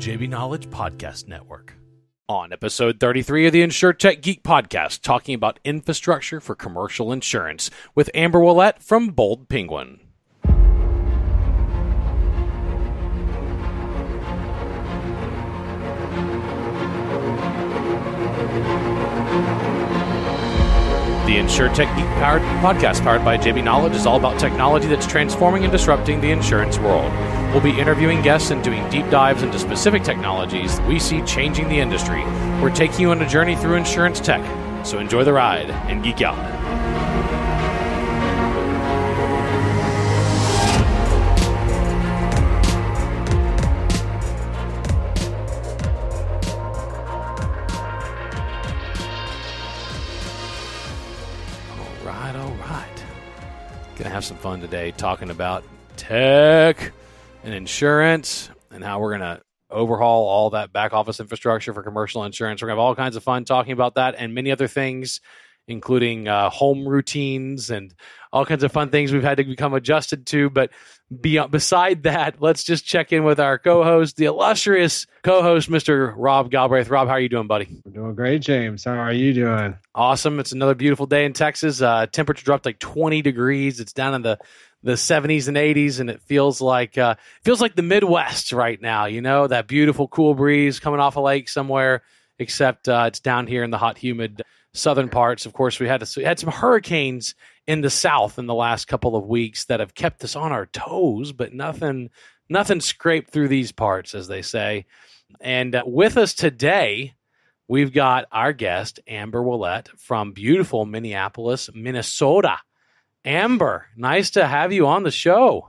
JBKnowledge Podcast Network. On episode 33 of the InsurTech Geek Podcast, talking about infrastructure for commercial insurance with Amber Wuollet from Bold Penguin. The InsurTech Geek powered podcast powered by JBKnowledge is all about technology that's transforming and disrupting the insurance world. We'll be interviewing guests and doing deep dives into specific technologies we see changing the industry. We're taking you on a journey through insurance tech. So enjoy the ride and geek out. All right, all right. Gonna have some fun today talking about tech and insurance and how we're gonna overhaul all that back office infrastructure for commercial insurance. We're gonna have all kinds of fun talking about that and many other things, including uh, home routines and all kinds of fun things we've had to become adjusted to. But beyond, beside that, let's just check in with our co-host, the illustrious co-host, Mr. Rob Galbraith. Rob, how are you doing, buddy? I'm doing great, James. How are you doing? Awesome. It's another beautiful day in Texas. Uh, temperature dropped like 20 degrees. It's down in the the 70s and 80s, and it feels like uh, feels like the Midwest right now. You know that beautiful cool breeze coming off a lake somewhere. Except uh, it's down here in the hot, humid southern parts. Of course, we had we had some hurricanes in the south in the last couple of weeks that have kept us on our toes, but nothing nothing scraped through these parts, as they say. And uh, with us today, we've got our guest, Amber Wuollet from beautiful Minneapolis, Minnesota. Amber, nice to have you on the show.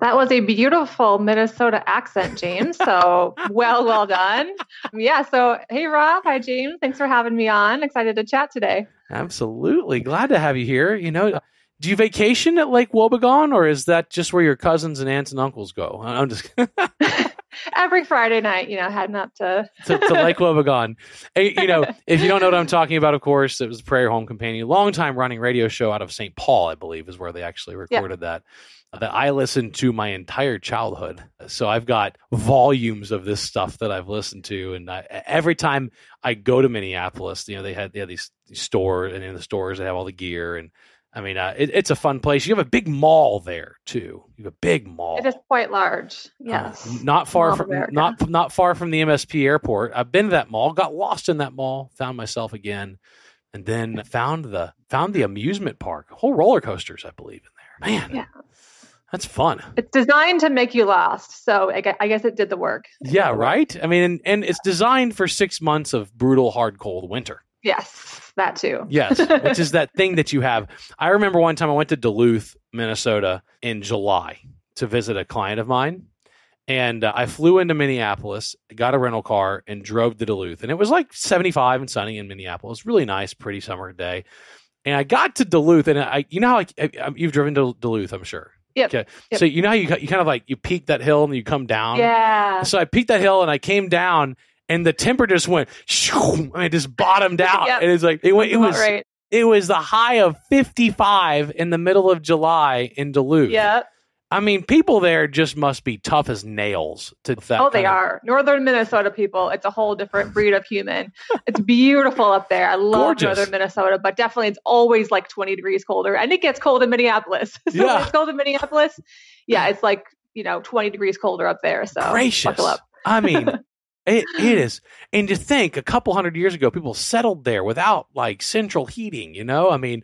That was a beautiful Minnesota accent, James. So well, well done. Yeah. So, hey, Rob. Hi, James. Thanks for having me on. Excited to chat today. Absolutely. Glad to have you here. You know, do you vacation at Lake Wobegon or is that just where your cousins and aunts and uncles go? I'm just Every Friday night, you know, heading up to, to, to Lake Wobegon. You know, if you don't know what I'm talking about, of course, it was Prairie Home Companion, long time running radio show out of St. Paul, I believe, is where they actually recorded that. That I listened to my entire childhood, so I've got volumes of this stuff that I've listened to, and I, every time I go to Minneapolis, you know, they had they had these, these stores, and in the stores they have all the gear, and I mean, uh, it, it's a fun place. You have a big mall there too. You have a big mall. It is quite large. Yes. Uh, not far from not not far from the MSP airport. I've been to that mall, got lost in that mall, found myself again, and then found the found the amusement park. Whole roller coasters, I believe, in there. Man, Yeah. that's fun. It's designed to make you lost. So I I guess it did the work. Yeah, right. I mean, and, and it's designed for six months of brutal, hard, cold winter. Yes, that too. Yes, which is that thing that you have. I remember one time I went to Duluth, Minnesota in July to visit a client of mine. And uh, I flew into Minneapolis, got a rental car, and drove to Duluth. And it was like 75 and sunny in Minneapolis. Really nice, pretty summer day. And I got to Duluth, and I, you know how like, you've driven to Duluth, I'm sure. Okay. Yep. So you know how you you kind of like you peak that hill and you come down. Yeah. So I peaked that hill and I came down, and the temper just went, shoo, and it just bottomed out. Yep. And it's like it, went, it was right. it was the high of 55 in the middle of July in Duluth. Yeah. I mean, people there just must be tough as nails to that. Oh, they of- are. Northern Minnesota people, it's a whole different breed of human. It's beautiful up there. I love Gorgeous. Northern Minnesota, but definitely it's always like 20 degrees colder. And it gets cold in Minneapolis. so Yeah. when it's cold in Minneapolis. Yeah, it's like, you know, 20 degrees colder up there. So gracious. buckle up. I mean, it, it is. And to think a couple hundred years ago, people settled there without like central heating, you know? I mean,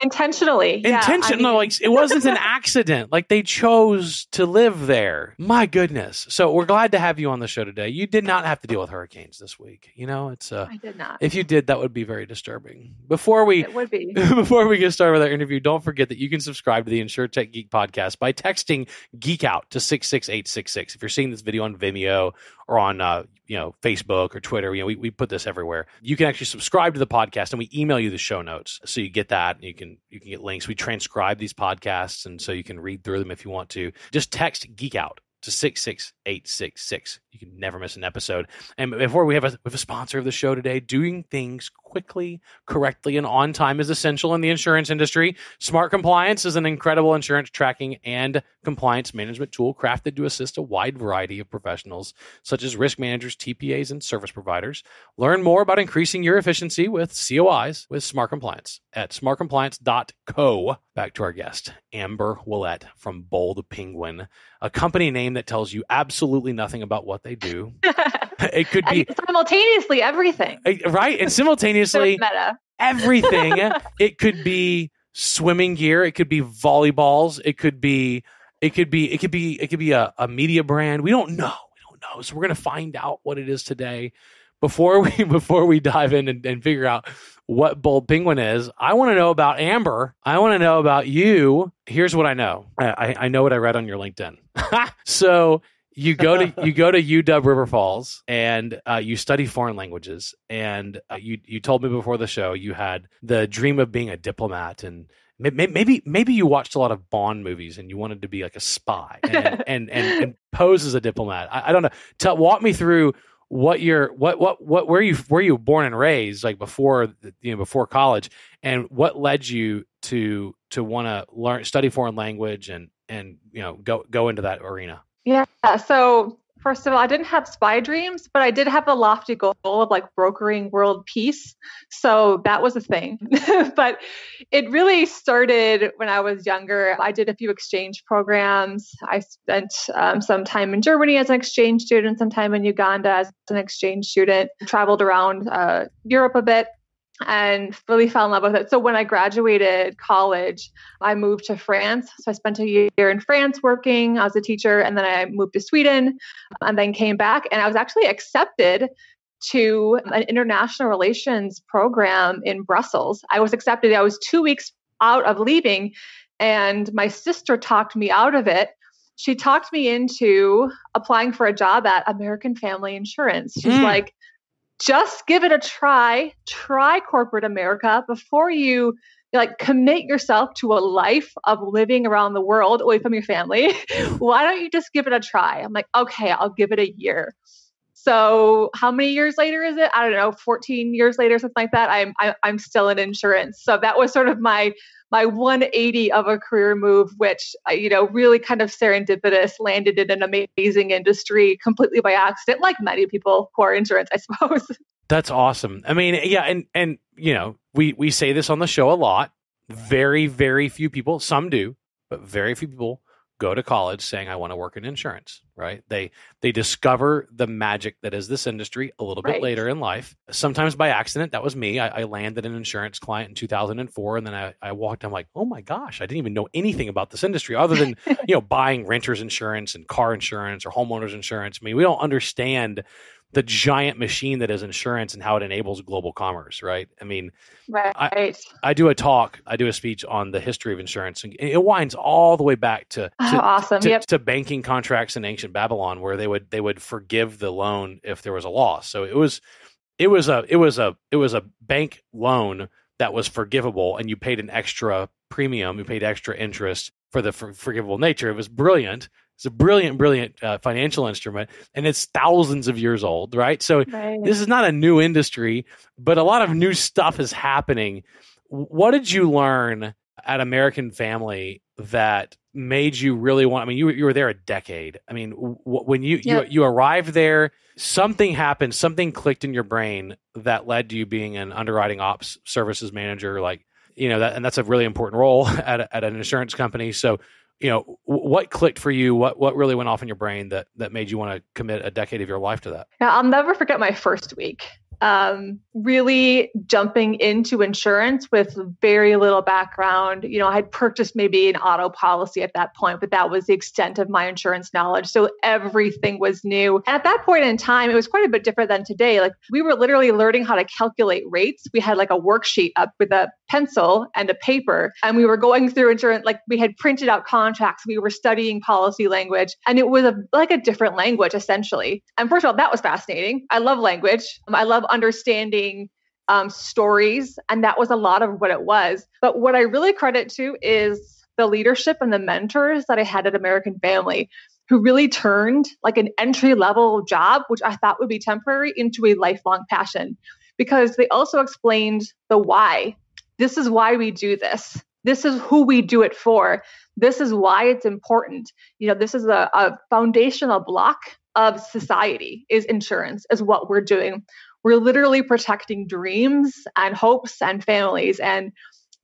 Intentionally. Yeah, I intention no mean- like it wasn't an accident like they chose to live there my goodness so we're glad to have you on the show today you did not have to deal with hurricanes this week you know it's uh I did not. if you did that would be very disturbing before we it would be. before we get started with our interview don't forget that you can subscribe to the insurtech geek podcast by texting geek out to 66866 if you're seeing this video on vimeo or on uh, you know facebook or twitter you know we, we put this everywhere. You can actually subscribe to the podcast and we email you the show notes so you get that and you can you can get links. We transcribe these podcasts and so you can read through them if you want to. Just text geek out to 66866 you can never miss an episode. And before we have a, we have a sponsor of the show today, doing things quickly, correctly, and on time is essential in the insurance industry. Smart Compliance is an incredible insurance tracking and compliance management tool crafted to assist a wide variety of professionals, such as risk managers, TPAs, and service providers. Learn more about increasing your efficiency with COIs with Smart Compliance at smartcompliance.co. Back to our guest, Amber Wuollet from Bold Penguin, a company name that tells you absolutely nothing about what they do. it could be simultaneously everything, right? And simultaneously everything. it could be swimming gear. It could be volleyballs. It could be. It could be. It could be. It could be a, a media brand. We don't know. We don't know. So we're gonna find out what it is today. Before we before we dive in and, and figure out what Bold Penguin is. I want to know about Amber. I want to know about you. Here's what I know. I, I know what I read on your LinkedIn. so you go to you go to UW River Falls and uh, you study foreign languages. And uh, you you told me before the show you had the dream of being a diplomat and maybe maybe you watched a lot of Bond movies and you wanted to be like a spy and and, and, and, pose as a diplomat. I, I don't know. Tell, walk me through what you're what what what where you where you born and raised like before you know before college and what led you to to want to learn study foreign language and and you know go go into that arena yeah so first of all, I didn't have spy dreams, but I did have a lofty goal of like brokering world peace. So that was a thing. but it really started when I was younger. I did a few exchange programs. I spent um, some time in Germany as an exchange student, some time in Uganda as an exchange student, traveled around uh, Europe a bit and really fell in love with it. So when I graduated college, I moved to France. So I spent a year in France working as a teacher, and then I moved to Sweden and then came back. And I was actually accepted to an international relations program in Brussels. I was accepted, I was two weeks out of leaving, and my sister talked me out of it. She talked me into applying for a job at American Family Insurance. She's mm. like, just give it a try. Try corporate America before you like commit yourself to a life of living around the world away from your family. Why don't you just give it a try? I'm like, okay, I'll give it a year. So how many years later is it? I don't know, 14 years later, something like that. I'm I, am i am still in insurance. So that was sort of my my 180 of a career move, which uh, you know really kind of serendipitous, landed in an amazing industry completely by accident, like many people who are insurance, I suppose. That's awesome. I mean, yeah, and and you know, we we say this on the show a lot. Very very few people, some do, but very few people go to college saying I want to work in insurance, right? They they discover the magic that is this industry a little right. bit later in life. Sometimes by accident. That was me. I, I, landed an insurance client in 2004, and then I, I walked. I'm like, oh my gosh, I didn't even know anything about this industry other than you know buying renters insurance and car insurance or homeowners insurance. I mean, we don't understand the giant machine that is insurance and how it enables global commerce, right? I mean, right. I, I do a talk, I do a speech on the history of insurance, and it winds all the way back to oh, to, awesome. to, yep. to, banking contracts in ancient Babylon, where they would they would forgive the loan if there was a loss. So it was it was a it was a it was a bank loan that was forgivable, and you paid an extra premium, you paid extra interest for the for, forgivable nature. It was brilliant. It's a brilliant, brilliant uh, financial instrument, and it's thousands of years old, right? So right. this is not a new industry, but a lot of new stuff is happening. What did you learn at American Family that made you really want? I mean, you you were there a decade. I mean, w- when you, yep. you you arrived there, something happened, something clicked in your brain that led to you being an underwriting ops services manager, like you know that, and that's a really important role at a, at an insurance company. So you know what clicked for you? What what really went off in your brain that that made you want to commit a decade of your life to that? Yeah, i'll never forget my first week um, really jumping into insurance with very little background. You know, I had purchased maybe an auto policy at that point, but that was the extent of my insurance knowledge. So everything was new. And at that point in time, it was quite a bit different than today. Like we were literally learning how to calculate rates. We had like a worksheet up with a pencil and a paper, and we were going through insurance. Like we had printed out contracts, we were studying policy language, and it was a, like a different language essentially. And first of all, that was fascinating. I love language. I love understanding um, stories. And that was a lot of what it was. But what I really credit to is the leadership and the mentors that I had at American Family. who really turned like an entry level job, which I thought would be temporary, into a lifelong passion because they also explained the why. This is why we do this. This is who we do it for. This is why it's important. You know, this is a, a foundational block of society is insurance, is what we're doing. We're literally protecting dreams and hopes and families. And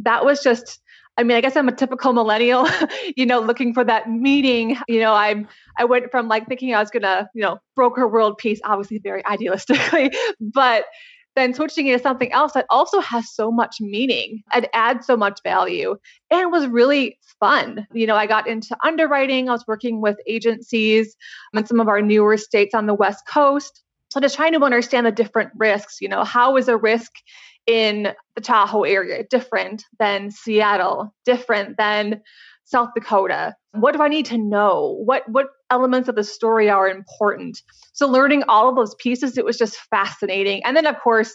that was just I mean, I guess I'm a typical millennial, you know, looking for that meeting. You know, I'm I went from like thinking I was gonna, you know, broker world peace, obviously very idealistically, but then switching into something else that also has so much meaning and adds so much value and was really fun. You know, I got into underwriting, I was working with agencies in some of our newer states on the West Coast. So just trying to understand the different risks, you know, how is a risk in the Tahoe area different than Seattle, different than South Dakota? What do I need to know? What what elements of the story are important? So learning all of those pieces, it was just fascinating. And then of course,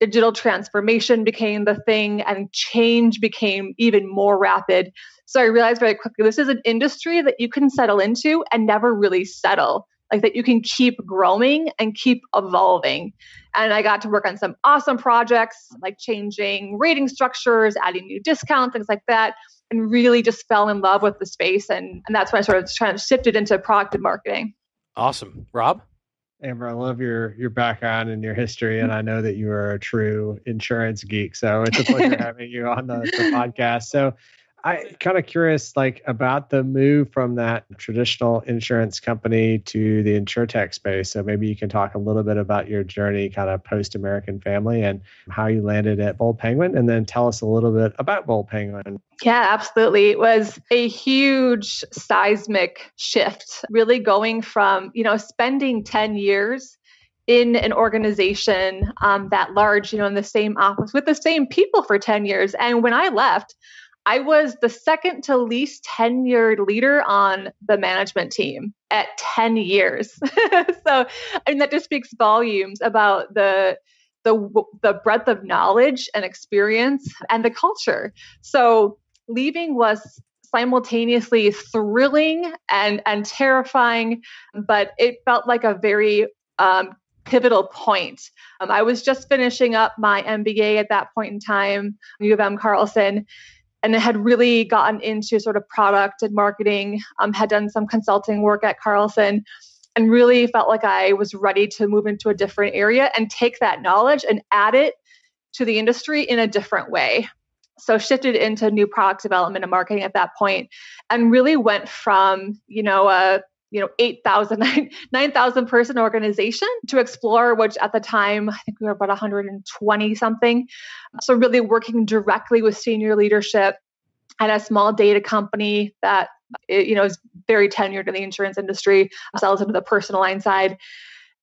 digital transformation became the thing and change became even more rapid. So I realized very quickly this is an industry that you can settle into and never really settle like that you can keep growing and keep evolving. And I got to work on some awesome projects like changing rating structures, adding new discounts, things like that, and really just fell in love with the space. And, and that's when I sort of trying to shift it into product and marketing. Awesome. Rob? Amber, I love your your background and your history, and I know that you are a true insurance geek. So it's a pleasure having you on the, the podcast. So I kind of curious, like about the move from that traditional insurance company to the insurtech space. So maybe you can talk a little bit about your journey, kind of post American Family, and how you landed at Bold Penguin, and then tell us a little bit about Bold Penguin. Yeah, absolutely. It was a huge seismic shift, really going from you know spending ten years in an organization um, that large, you know, in the same office with the same people for 10 years. And when I left, I was the second to least tenured leader on the management team at 10 years. so, I mean, that just speaks volumes about the the the breadth of knowledge and experience and the culture. So, leaving was simultaneously thrilling and and terrifying, but it felt like a very um, pivotal point. Um, I was just finishing up my MBA at that point in time, U of M Carlson, and had really gotten into sort of product and marketing, um, had done some consulting work at Carlson, and really felt like I was ready to move into a different area and take that knowledge and add it to the industry in a different way. So shifted into new product development and marketing at that point and really went from, you know, a you know 8000 9000 person organization to explore which at the time i think we were about 120 something. So really working directly with senior leadership at a small data company that you know is very tenured in the insurance industry sells into the personal line side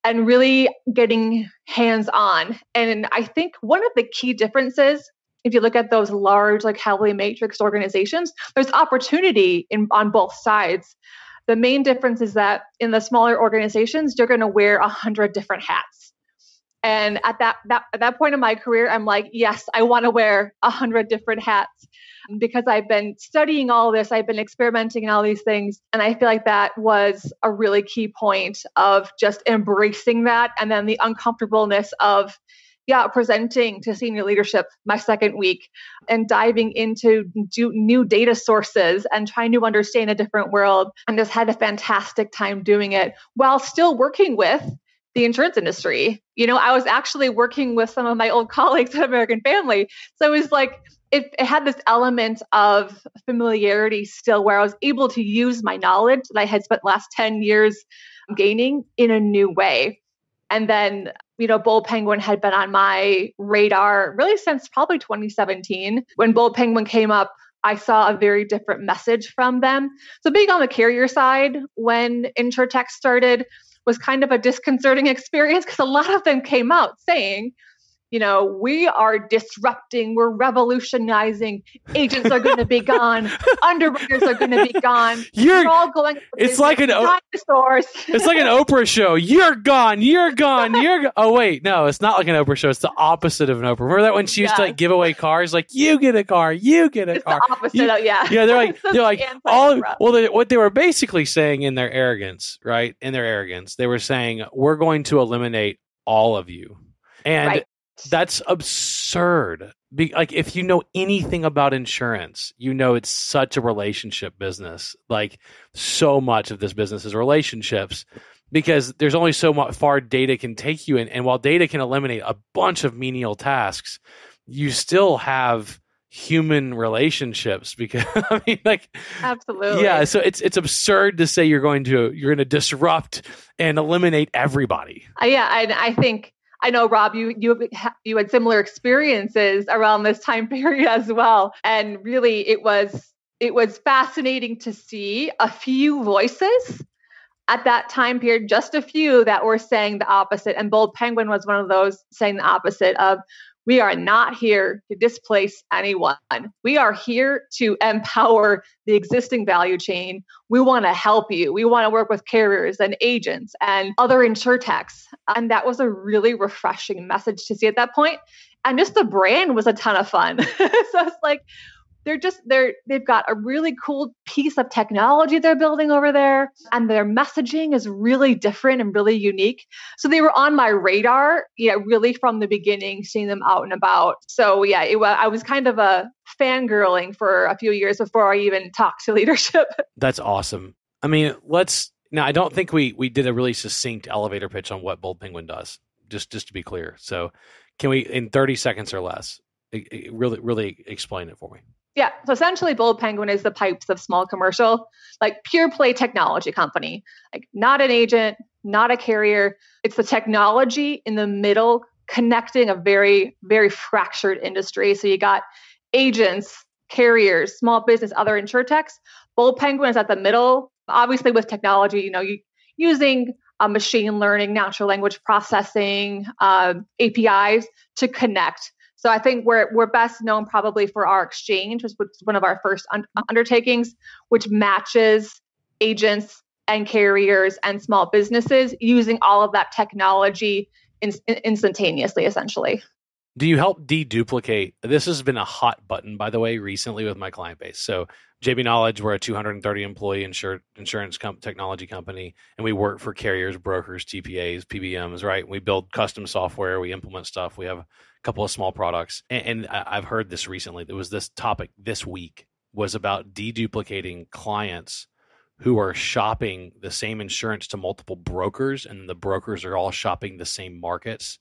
and really getting hands on. And i think one of the key differences if you look at those large like heavily matrixed organizations there's opportunity in on both sides the main difference is that in the smaller organizations, you're going to wear a hundred different hats. And at that, that at that point in my career, I'm like, yes, I want to wear a hundred different hats because I've been studying all this, I've been experimenting in all these things, and I feel like that was a really key point of just embracing that, and then the uncomfortableness of yeah, presenting to senior leadership my second week and diving into new data sources and trying to understand a different world and just had a fantastic time doing it while still working with the insurance industry. You know, I was actually working with some of my old colleagues at American Family. So it was like, it, it, had this element of familiarity still where I was able to use my knowledge that I had spent last 10 years gaining in a new way. And then you know, Bold Penguin had been on my radar really since probably 2017. When Bold Penguin came up, I saw a very different message from them. So being on the carrier side when InsurTech started was kind of a disconcerting experience because a lot of them came out saying, you know, we are disrupting, we're revolutionizing. Agents are going to be gone, underwriters are going to be gone. You're we're all going. It's like an dinosaurs. it's like an Oprah show. You're gone. You're gone. You're. Go- oh wait, no, it's not like an Oprah show. It's the opposite of an Oprah. Remember that when she used to like give away cars, like you get a car, you get a it's car. The opposite, You- of, yeah. yeah, they're like they're like all. Well, they, what they were basically saying in their arrogance, right? In their arrogance, they were saying we're going to eliminate all of you, and Right. That's absurd. Be, like if you know anything about insurance, you know it's such a relationship business. Like so much of this business is relationships because there's only so much far data can take you in and while data can eliminate a bunch of menial tasks, you still have human relationships because I mean like Absolutely. yeah, so it's it's absurd to say you're going to you're going to disrupt and eliminate everybody. Uh, yeah, I, I think I know, Rob. You you you had similar experiences around this time period as well, and really, it was it was fascinating to see a few voices at that time period, just a few that were saying the opposite. And Bold Penguin was one of those saying the opposite of. We are not here to displace anyone. We are here to empower the existing value chain. We want to help you. We want to work with carriers and agents and other insurtechs. And that was a really refreshing message to see at that point. And just the brand was a ton of fun. so it's like they're just they're they've got a really cool piece of technology they're building over there and their messaging is really different and really unique so they were on my radar yeah really from the beginning seeing them out and about so yeah it i was kind of a fangirling for a few years before i even talked to leadership That's awesome. I mean, let's now. I don't think we we did a really succinct elevator pitch on what Bold Penguin does. Just just to be clear. So, can we in thirty seconds or less i- i- really really explain it for me? Yeah. So essentially, Bold Penguin is the pipes of small commercial, like pure play technology company, like not an agent, not a carrier. It's the technology in the middle connecting a very, very fractured industry. So you got agents, carriers, small business, other insurtechs. Bold Penguin is at the middle, obviously with technology, you know, you, using uh, machine learning, natural language processing, um, APIs to connect. So I think we're we're best known probably for our exchange, which was one of our first un- undertakings, which matches agents and carriers and small businesses using all of that technology in- instantaneously, essentially. Do you help deduplicate? This has been a hot button, by the way, recently with my client base. So, JBKnowledge, we're a 230 employee insur- insurance com- technology company, and we work for carriers, brokers, TPAs, PBMs, right? We build custom software, we implement stuff, we have a couple of small products. And, and I've heard this recently. There was this topic this week was about deduplicating clients who are shopping the same insurance to multiple brokers, and the brokers are all shopping the same markets.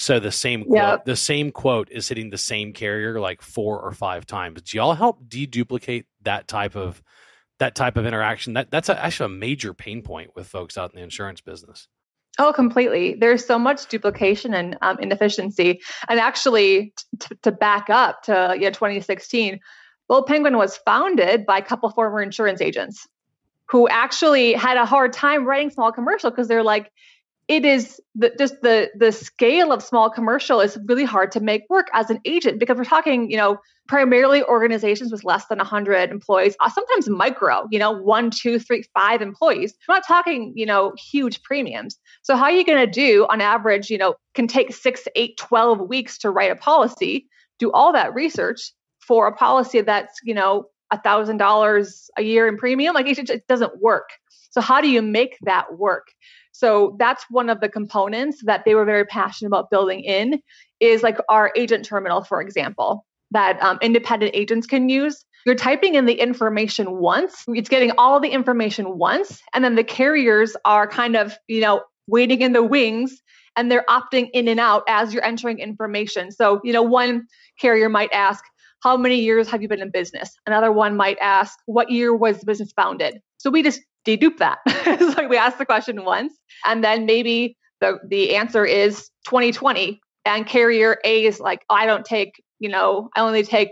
So the same quote, Yep. the same quote is hitting the same carrier like four or five times. Do y'all help deduplicate that type of that type of interaction? That that's a, actually a major pain point with folks out in the insurance business. Oh, completely. There's so much duplication and um, inefficiency. And actually, t- to back up to yeah, 2016, Bold Penguin was founded by a couple former insurance agents who actually had a hard time writing small commercial because they're like, it is the, just the the scale of small commercial is really hard to make work as an agent because we're talking, you know, primarily organizations with less than 100 employees, uh, sometimes micro, you know, one, two, three, five employees. We're not talking, you know, huge premiums. So how are you going to do on average, you know, can take six, eight, 12 weeks to write a policy, do all that research for a policy that's, you know, thousand dollars a year in premium? Like it, just- it doesn't work. So how do you make that work? So that's one of the components that they were very passionate about building in is like our agent terminal, for example, that um, independent agents can use. You're typing in the information once, it's getting all the information once, and then the carriers are kind of, you know, waiting in the wings and they're opting in and out as you're entering information. So, you know, one carrier might ask, how many years have you been in business? Another one might ask, what year was the business founded? So we just dedupe that. it's like we ask the question once, and then maybe the, the answer is 2020. And carrier A is like, I don't take, you know, I only take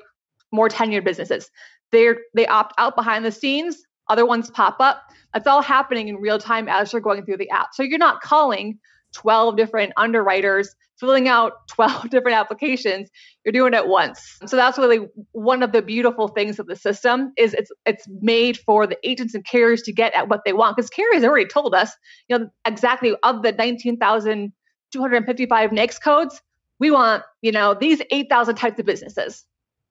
more tenured businesses. They're they opt out behind the scenes, other ones pop up. That's all happening in real time as you're going through the app. So you're not calling 12 different underwriters filling out 12 different applications. You're doing it once. So that's really one of the beautiful things of the system is it's it's made for the agents and carriers to get at what they want. Because carriers already told us you know exactly of the 19,255 NAICS codes we want you know these 8,000 types of businesses.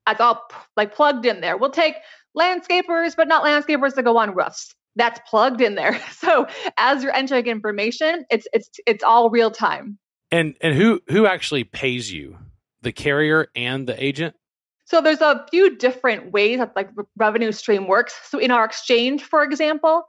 That's all like plugged in there. We'll take landscapers but not landscapers that go on roofs that's plugged in there so as you're entering information it's it's it's all real time and and who who actually pays you? The carrier and the agent? So there's a few different ways that like revenue stream works. So in our exchange, for example,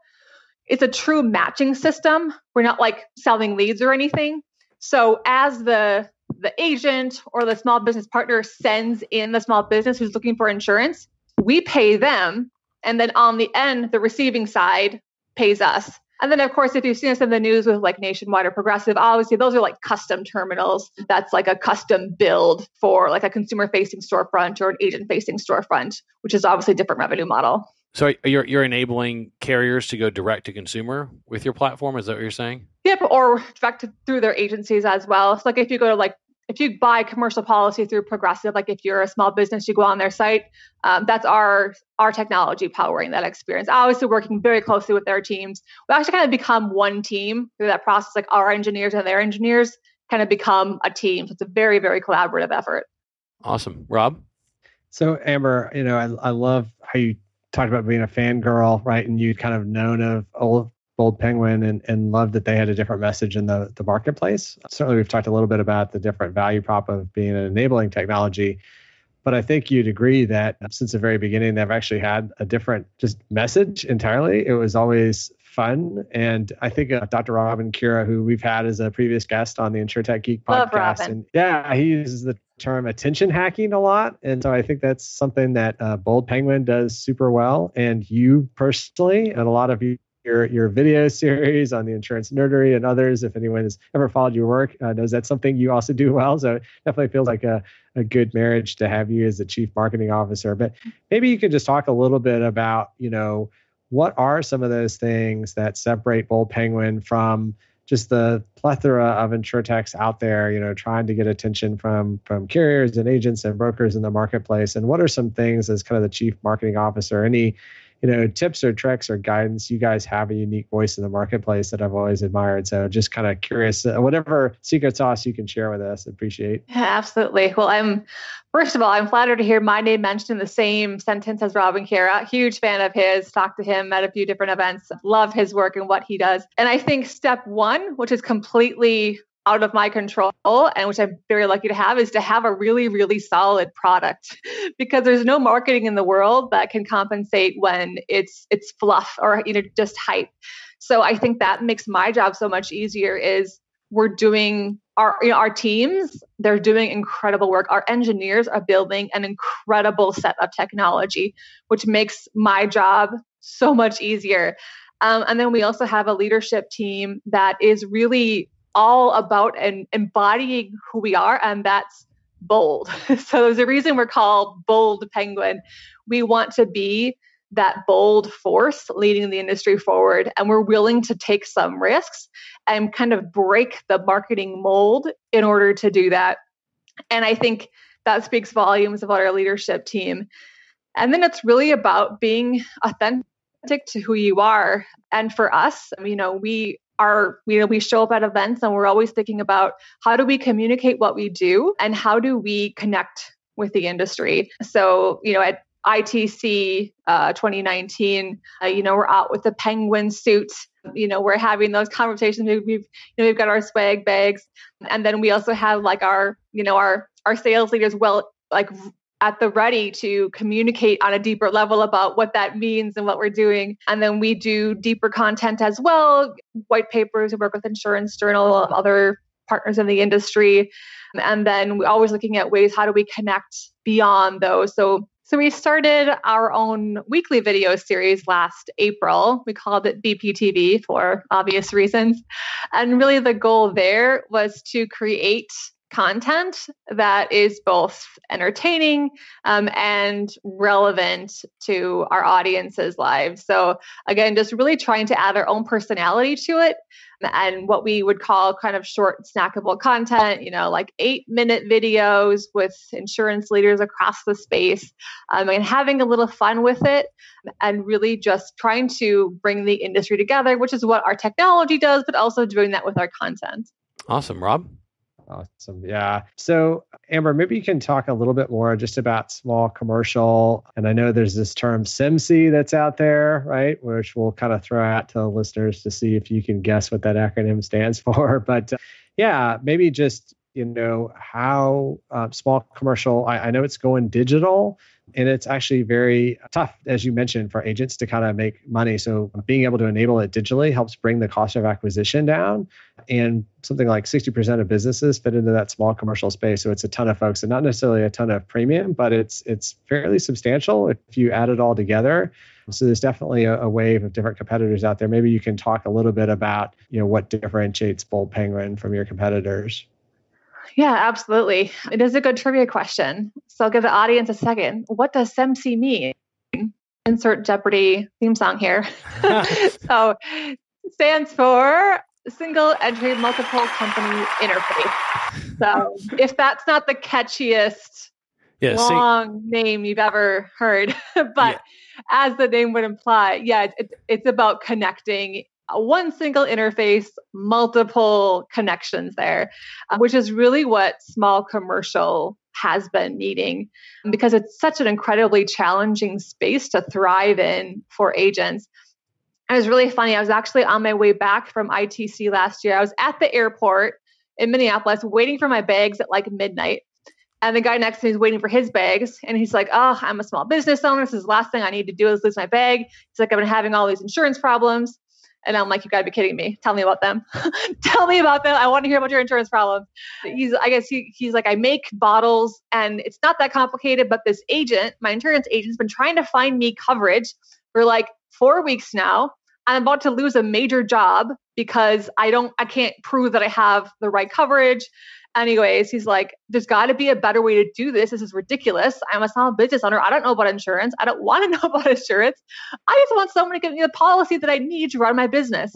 it's a true matching system. We're not like selling leads or anything. So as the the agent or the small business partner sends in the small business who's looking for insurance, we pay them and then on the end the receiving side pays us. And then, of course, if you've seen us in the news with like Nationwide or Progressive, obviously those are like custom terminals. That's like a custom build for like a consumer facing storefront or an agent facing storefront, which is obviously a different revenue model. So you're you're enabling carriers to go direct to consumer with your platform. Is that what you're saying? Yep, or direct to, through their agencies as well. So like if you go to like if you buy commercial policy through Progressive, like if you're a small business, you go on their site. Um, that's our our technology powering that experience. Obviously, working very closely with their teams. We actually kind of become one team through that process. Like our engineers and their engineers kind of become a team. So it's a very very collaborative effort. Awesome, Rob. So Amber, you know, I, I love how you talked about being a fangirl, right? And you'd kind of known of old Bold Penguin and, and loved that they had a different message in the, the marketplace. Certainly, we've talked a little bit about the different value prop of being an enabling technology. But I think you'd agree that since the very beginning, they've actually had a different just message entirely. It was always fun. And I think uh, Dr. Robin Kiera, who we've had as a previous guest on the InsurTech Geek podcast, and yeah, he uses the term attention hacking a lot. And so I think that's something that uh, Bold Penguin does super well. And you personally, and a lot of you your your video series on the insurance nerdery and others. If anyone has ever followed your work, uh, knows that's something you also do well. So definitely feels like a, a good marriage to have you as the chief marketing officer. But maybe you could just talk a little bit about you know what are some of those things that separate Bold Penguin from just the plethora of insurtechs out there, you know, trying to get attention from from carriers and agents and brokers in the marketplace. And what are some things as kind of the chief marketing officer, any you know tips or tricks or guidance you guys have a unique voice in the marketplace that i've always admired. So just kind of curious uh, whatever secret sauce you can share with us appreciate. Yeah, absolutely. Well i'm first of all i'm flattered to hear my name mentioned in the same sentence as robin kiera huge fan of his talked to him at a few different events love his work and what he does. And i think step one which is completely out of my control and which I'm very lucky to have is to have a really, really solid product. Because there's no marketing in the world that can compensate when it's it's fluff or you know just hype. So I think that makes my job so much easier is we're doing our you know, our teams they're doing incredible work. Our engineers are building an incredible set of technology which makes my job so much easier. Um, and then we also have a leadership team that is really all about and embodying who we are, and that's bold. so there's a reason we're called Bold Penguin. We want to be that bold force leading the industry forward, and we're willing to take some risks and kind of break the marketing mold in order to do that. And I think that speaks volumes about our leadership team. And then it's really about being authentic to who you are. And for us, you know, we you know we show up at events and we're always thinking about how do we communicate what we do and how do we connect with the industry so you know at ITC uh, 2019, uh, you know, we're out with the penguin suit. You know, we're having those conversations. We've, we've, you know, we've got our swag bags, and then we also have like our, you know, our our sales leaders well, like at the ready to communicate on a deeper level about what that means and what we're doing. And then we do deeper content as well, white papers, we work with Insurance Journal, other partners in the industry. And then we're always looking at ways how do we connect beyond those. So so we started our own weekly video series last April. We called it BPTV for obvious reasons. And really the goal there was to create content that is both entertaining um, and relevant to our audience's lives. So, again, just really trying to add our own personality to it and what we would call kind of short, snackable content, you know, like eight minute videos with insurance leaders across the space um, and having a little fun with it and really just trying to bring the industry together, which is what our technology does, but also doing that with our content. Awesome. Rob? Awesome. Yeah. So, Amber, maybe you can talk a little bit more just about small commercial. And I know there's this term SIMC that's out there, right? Which we'll kind of throw out to the listeners to see if you can guess what that acronym stands for. But uh, yeah, maybe just, you know, how uh, small commercial, I, I know it's going digital and it's actually very tough as you mentioned for agents to kind of make money. So being able to enable it digitally helps bring the cost of acquisition down. And something like 60% of businesses fit into that small commercial space. So it's a ton of folks and not necessarily a ton of premium but it's it's fairly substantial if you add it all together. So there's definitely a, a wave of different competitors out there. Maybe you can talk a little bit about you know what differentiates bold penguin from your competitors yeah, absolutely. It is a good trivia question. So I'll give the audience a second. What does SEMC mean? Insert Jeopardy theme song here. so stands for Single Entry Multiple Company Interface. So if that's not the catchiest yeah, long name you've ever heard, but yeah. as the name would imply, yeah, it, it's about connecting one single interface, multiple connections there, uh, which is really what small commercial has been needing because it's such an incredibly challenging space to thrive in for agents. It was really funny. I was actually on my way back from ITC last year. I was at the airport in Minneapolis waiting for my bags at like midnight. And the guy next to me is waiting for his bags. And he's like, Oh, I'm a small business owner. This is the last thing I need to do is lose my bag. He's like, I've been having all these insurance problems. And I'm like, you gotta be kidding me. Tell me about them. Tell me about them. I want to hear about your insurance problems. He's, I guess he, he's like, I make bottles and it's not that complicated, but this agent, my insurance agent's been trying to find me coverage for like four weeks now. I'm about to lose a major job because I don't, I can't prove that I have the right coverage anyways, he's like, there's got to be a better way to do this. This is ridiculous. I'm a small business owner. I don't know about insurance. I don't want to know about insurance. I just want someone to give me the policy that I need to run my business.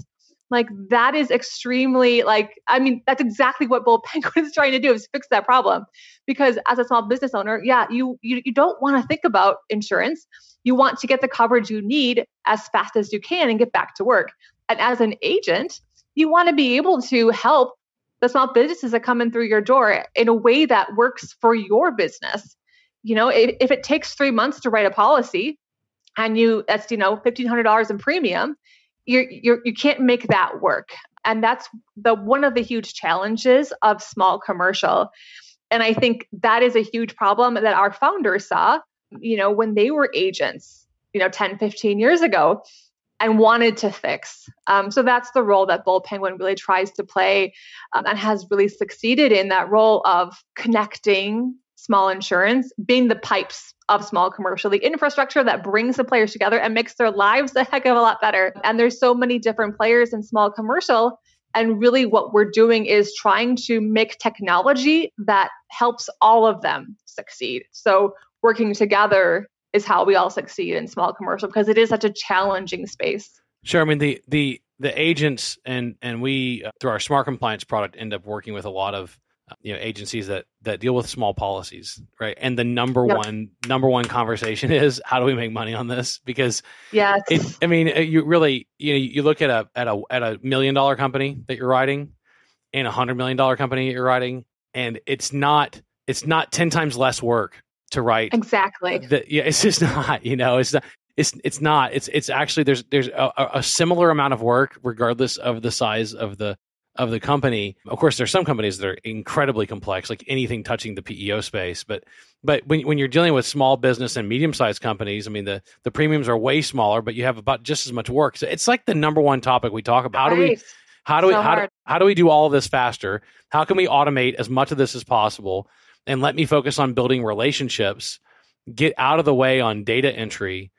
Like that is extremely like I mean that's exactly what Bold Penguin is trying to do is fix that problem. Because as a small business owner, yeah, you you, you don't want to think about insurance. You want to get the coverage you need as fast as you can and get back to work. And as an agent, you want to be able to help the small businesses that come in through your door in a way that works for your business. You know, if, if it takes three months to write a policy and you that's you know fifteen hundred dollars in premium, you're, you're you can't make that work. And that's the one of the huge challenges of small commercial. And I think that is a huge problem that our founders saw, you know, when they were agents, you know, 10, 15 years ago and wanted to fix. Um, so that's the role that Bold Penguin really tries to play um, and has really succeeded in that role of connecting small insurance, being the pipes of small commercial, the infrastructure that brings the players together and makes their lives a heck of a lot better. And there's so many different players in small commercial. And really, what we're doing is trying to make technology that helps all of them succeed. So, working together is how we all succeed in small commercial because it is such a challenging space. Sure. I mean the the the agents and and we uh, through our smart compliance product end up working with a lot of uh, you know agencies that that deal with small policies right and the number yep. one number one conversation is how do we make money on this because yeah i mean uh, you really you know you look at a at a at a million dollar company that you're writing and a hundred million dollar company that you're writing and it's not it's not 10 times less work to write exactly. the, yeah it's just not you know it's not it's it's not it's it's actually there's there's a, a, similar amount of work regardless of the size of the of the company. Of course there's some companies that are incredibly complex like anything touching the peo space but but when, when you're dealing with small business and medium sized companies i mean the the premiums are way smaller but you have about just as much work. So it's like the number one topic we talk about. How do we how do we how do, how do we do all of this faster? How can we automate as much of this as possible and let me focus on building relationships, get out of the way on data entry.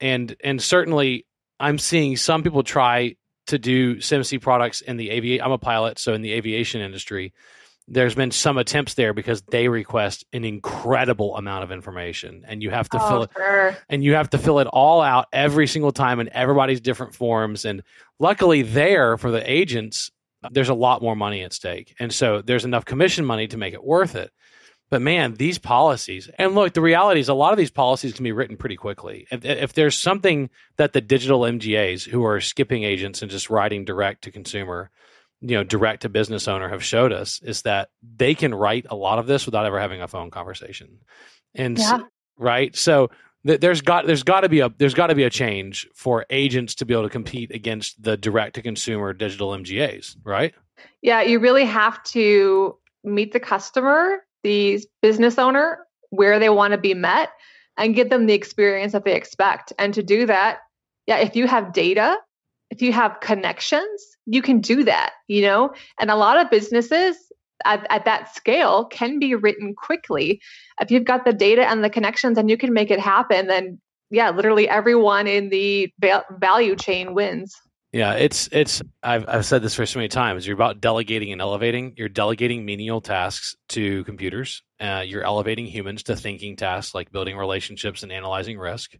And and certainly I'm seeing some people try to do SIMC products in the aviation. I'm a pilot, so in the aviation industry, there's been some attempts there because they request an incredible amount of information and you have to oh, fill it sure. and you have to fill it all out every single time in everybody's different forms and luckily there for the agents there's a lot more money at stake and so there's enough commission money to make it worth it but man these policies and look the reality is a lot of these policies can be written pretty quickly. If, if there's something that the digital mgas who are skipping agents and just writing direct to consumer you know direct to business owner have showed us is that they can write a lot of this without ever having a phone conversation. And Yeah. so, right? So th- there's got there's got to be a there's got to be a change for agents to be able to compete against the direct to consumer digital MGAs right? Yeah, you really have to meet the customer, the business owner, where they want to be met and give them the experience that they expect. And to do that, yeah, if you have data, if you have connections, you can do that, you know? And a lot of businesses at, at that scale can be written quickly. If you've got the data and the connections and you can make it happen, then yeah, literally everyone in the value chain wins. Yeah, it's it's I've I've said this for so many times. You're about delegating and elevating. You're delegating menial tasks to computers. Uh, you're elevating humans to thinking tasks like building relationships and analyzing risk,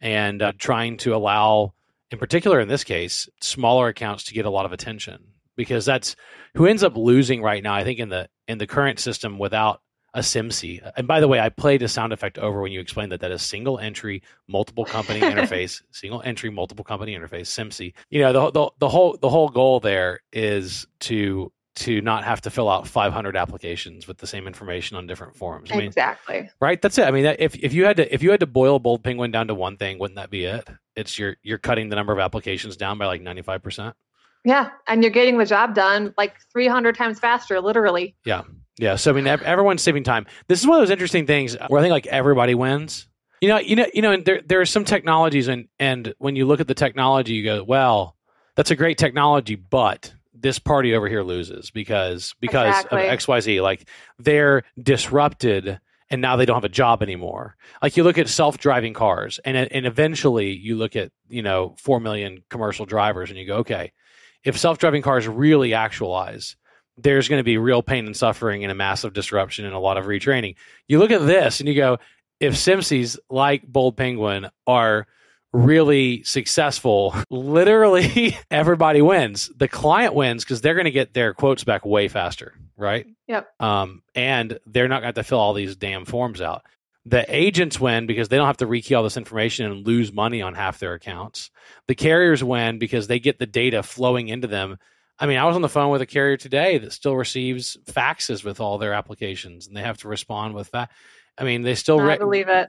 and uh, trying to allow, in particular in this case, smaller accounts to get a lot of attention because that's who ends up losing right now. I think in the in the current system without a SIMC. And by the way, I played a sound effect over when you explained that that is single entry, multiple company interface, single entry, multiple company interface, SIMC. You know, the, the the whole the whole goal there is to to not have to fill out 500 applications with the same information on different forms. I mean, exactly. right? That's it. I mean, if if you had to if you had to boil bold penguin down to one thing, wouldn't that be it? It's you're you're cutting the number of applications down by like 95 percent. Yeah, and you're getting the job done like 300 times faster, literally. Yeah. So I mean, everyone's saving time. This is one of those interesting things where I think like everybody wins. You know, you know, you know. And there there are some technologies, and and when you look at the technology, you go, well, that's a great technology, but this party over here loses because because Exactly. of X Y Z. Like they're disrupted. And now they don't have a job anymore. Like you look at self-driving cars, and and eventually you look at you know four million commercial drivers, and you go, okay, if self-driving cars really actualize, there's going to be real pain and suffering and a massive disruption and a lot of retraining. You look at this and you go, if SIMCs like Bold Penguin are really successful, literally everybody wins. The client wins because they're going to get their quotes back way faster, right? Yep. Um, and they're not going to have to fill all these damn forms out. The agents win because they don't have to rekey all this information and lose money on half their accounts. The carriers win because they get the data flowing into them I mean, I was on the phone with a carrier today that still receives faxes with all their applications, and they have to respond with that. I mean, they still re-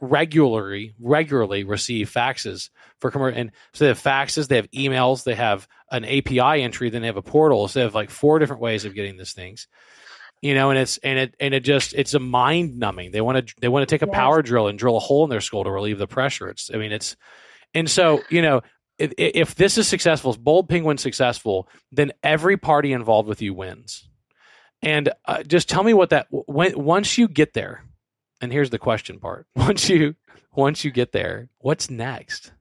regularly regularly receive faxes for commercial, and so they have faxes, they have emails, they have an API entry, then they have a portal. So they have like four different ways of getting these things. You know, and it's and it and it just it's a mind numbing. They want to they want to take a Yes. power drill and drill a hole in their skull to relieve the pressure. It's I mean it's and so you know if, this is successful, if Bold Penguin successful, then every party involved with you wins. And uh, just tell me what that when once you get there, and here's the question part: once you once you get there, what's next?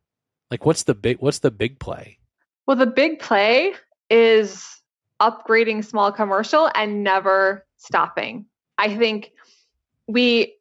Like, what's the big what's the big play? Well, the big play is upgrading small commercial and never stopping. I think we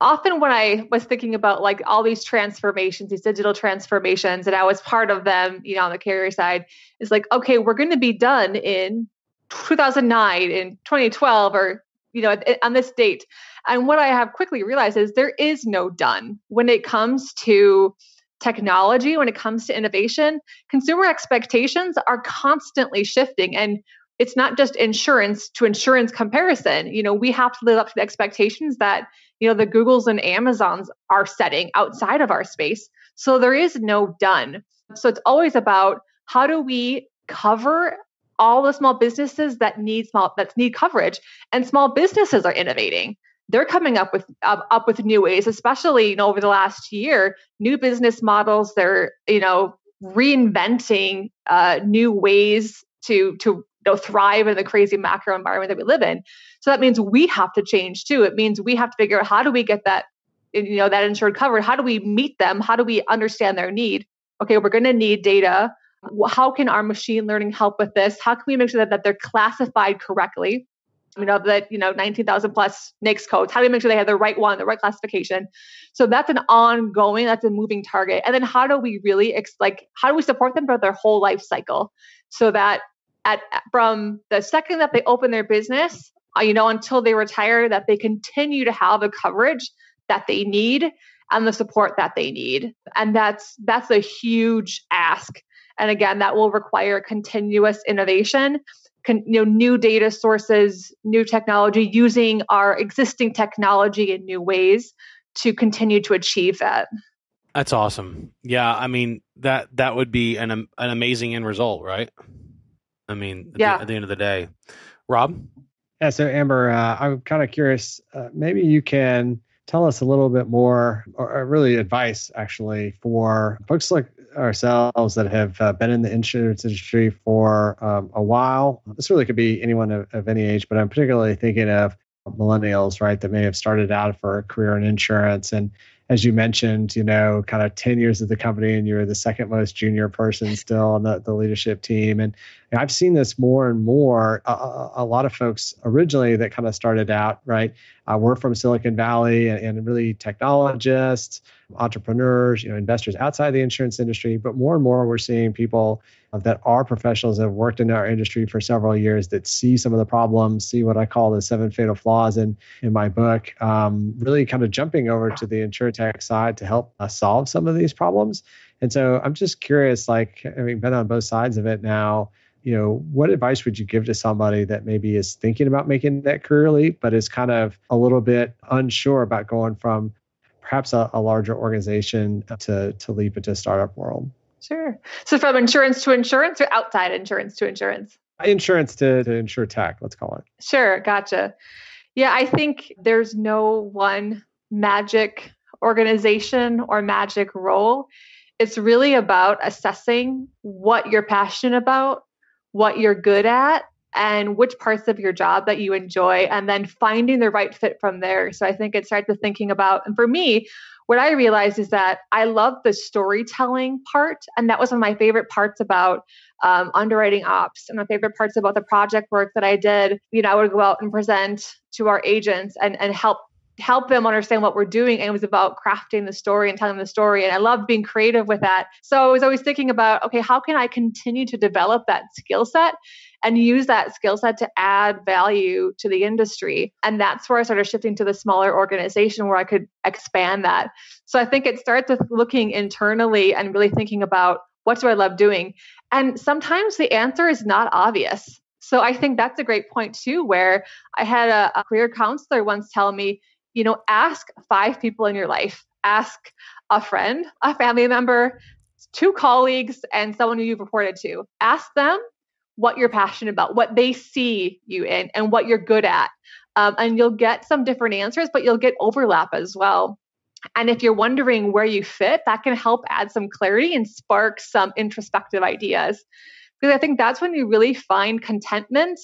often when I was thinking about like all these transformations, these digital transformations, and I was part of them, you know, on the carrier side, is like, okay, we're going to be done in 2009, in 2012, or you know, on this date. And what I have quickly realized is there is no done when it comes to technology, when it comes to innovation. Consumer expectations are constantly shifting, and it's not just insurance to insurance comparison. You know, we have to live up to the expectations that you know the googles and amazons are setting outside of our space. So there is no done. So it's always about how do we cover all the small businesses that need small that need coverage and small businesses are innovating. They're coming up with up, up with new ways especially you know over the last year new business models they're you know reinventing uh, new ways to to know, thrive in the crazy macro environment that we live in so that means we have to change too. It means we have to figure out how do we get that, you know, that insured covered? How do we meet them? How do we understand their need? Okay, we're going to need data. How can our machine learning help with this? How can we make sure that, that they're classified correctly? You know, that, you know, 19,000 plus NAICS codes. How do we make sure they have the right one, the right classification? So that's an ongoing, that's a moving target. And then how do we really, ex- like, how do we support them for their whole life cycle so that at from the second that they open their business, uh, you know, until they retire, that they continue to have the coverage that they need and the support that they need. And that's that's a huge ask. And again, that will require continuous innovation, con, you know, new data sources, new technology, using our existing technology in new ways to continue to achieve that. That's awesome. Yeah, I mean that that would be an an amazing end result, right? I mean, at, yeah. the, at the end of the day, Rob. Yeah. So Amber, uh, I'm kind of curious. Uh, maybe you can tell us a little bit more, or, or really advice actually for folks like ourselves that have uh, been in the insurance industry for um, a while. This really could be anyone of, of any age, but I'm particularly thinking of millennials, right, that may have started out for a career in insurance and as you mentioned, you know, kind of 10 years of the company and you're the second most junior person still on the, the leadership team. And I've seen this more and more. A, lot of folks originally that kind of started out, right, uh, were from Silicon Valley and, and really technologists, entrepreneurs, you know, investors outside the insurance industry. But more and more, we're seeing people that are professionals that have worked in our industry for several years that see some of the problems, see what I call the seven fatal flaws in in my book, um, really kind of jumping over to the insurtech side to help us solve some of these problems. And so I'm just curious, like having been on both sides of it now, you know, what advice would you give to somebody that maybe is thinking about making that career leap, but is kind of a little bit unsure about going from perhaps a, a larger organization to to leap into startup world? Sure. So from insurance to insurance or outside insurance to insurance? Insurance to, to InsurTech, let's call it. Sure. Gotcha. Yeah, I think there's no one magic organization or magic role. It's really about assessing what you're passionate about, what you're good at, and which parts of your job that you enjoy, and then finding the right fit from there. So I think it starts with thinking about, and for me, what I realized is that I love the storytelling part. And that was one of my favorite parts about um, underwriting ops and my favorite parts about the project work that I did. You know, I would go out and present to our agents and, and help help them understand what we're doing and it was about crafting the story and telling the story and i love being creative with that so i was always thinking about okay how can i continue to develop that skill set and use that skill set to add value to the industry. And that's where I started shifting to the smaller organization where I could expand that. So I think it starts with looking internally and really thinking about what do I love doing? And sometimes the answer is not obvious. So I think that's a great point too, where I had a, a career counselor once tell me, you know, ask five people in your life, ask a friend, a family member, two colleagues, and someone who you've reported to. Ask them what you're passionate about, what they see you in, and what you're good at. Um, and you'll get some different answers, but you'll get overlap as well. And if you're wondering where you fit, that can help add some clarity and spark some introspective ideas. Because I think that's when you really find contentment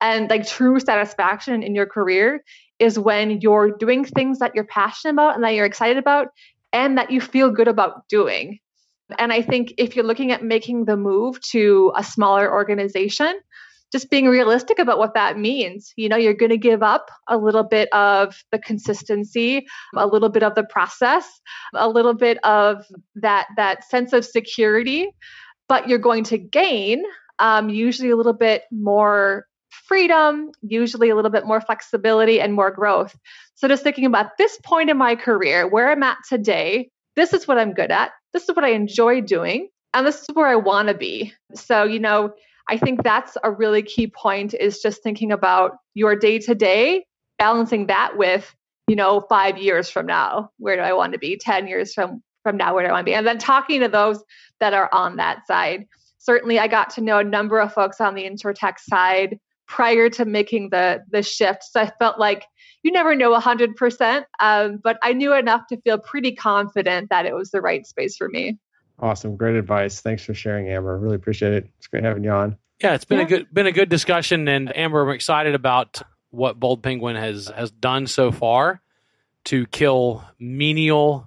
and like true satisfaction in your career is when you're doing things that you're passionate about and that you're excited about and that you feel good about doing. And I think if you're looking at making the move to a smaller organization, just being realistic about what that means. You know, you're going to give up a little bit of the consistency, a little bit of the process, a little bit of that that sense of security, but you're going to gain um, usually a little bit more freedom, usually a little bit more flexibility and more growth. So just thinking about this point in my career, where I'm at today, this is what I'm good at this is what I enjoy doing and this is where I want to be. So, you know, I think that's a really key point is just thinking about your day to day, balancing that with, you know, five years from now, where do I want to be? 10 years from from now, where do I want to be? And then talking to those that are on that side. Certainly I got to know a number of folks on the InsurTech side prior to making the the shift. So I felt like you never know 100%, um, but I knew enough to feel pretty confident that it was the right space for me. Awesome. Great advice. Thanks for sharing, Amber. Really appreciate it. It's great having you on. Yeah, it's been yeah. a good been a good discussion and Amber, I'm excited about what Bold Penguin has has done so far to kill menial